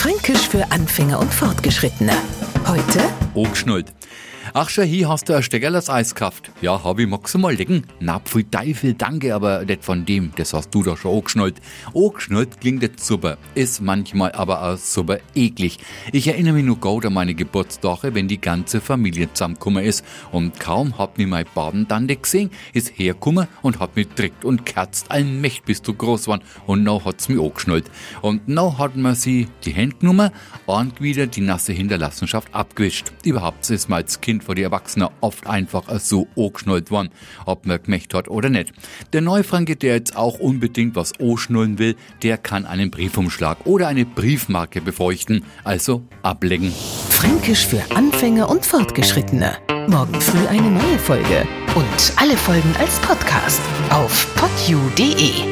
Fränkisch für Anfänger und Fortgeschrittene. Heute Angeschnallt. Ach, schon hier hast du ein Steckerles Eis gekauft. Ja, hab ich, magst du mal lecken? Na, pfui Teufel, danke, aber nicht von dem, das hast du doch schon angeschnallt. Angeschnallt klingt jetzt super, ist manchmal aber auch super eklig. Ich erinnere mich noch gut an meine Geburtstage, wenn die ganze Familie zusammengekommen ist. Und kaum hat mich mein Badentante gesehen, ist hergekommen und hat mich drückt und kerzt. Allmächt bist du groß geworden. Und noch hat's mich angeschnallt. Und noch hat man sie die Hände genommen und wieder die nasse Hinterlassenschaft abgewischt. Überhaupt ist man als Kind vor die Erwachsenen oft einfach so angeschnallt worden, ob man gemächt hat oder nicht. Der Neufranke, der jetzt auch unbedingt was anschnallen will, der kann einen Briefumschlag oder eine Briefmarke befeuchten, also ablegen. Fränkisch für Anfänger und Fortgeschrittene. Morgen früh eine neue Folge. Und alle Folgen als Podcast auf podu.de.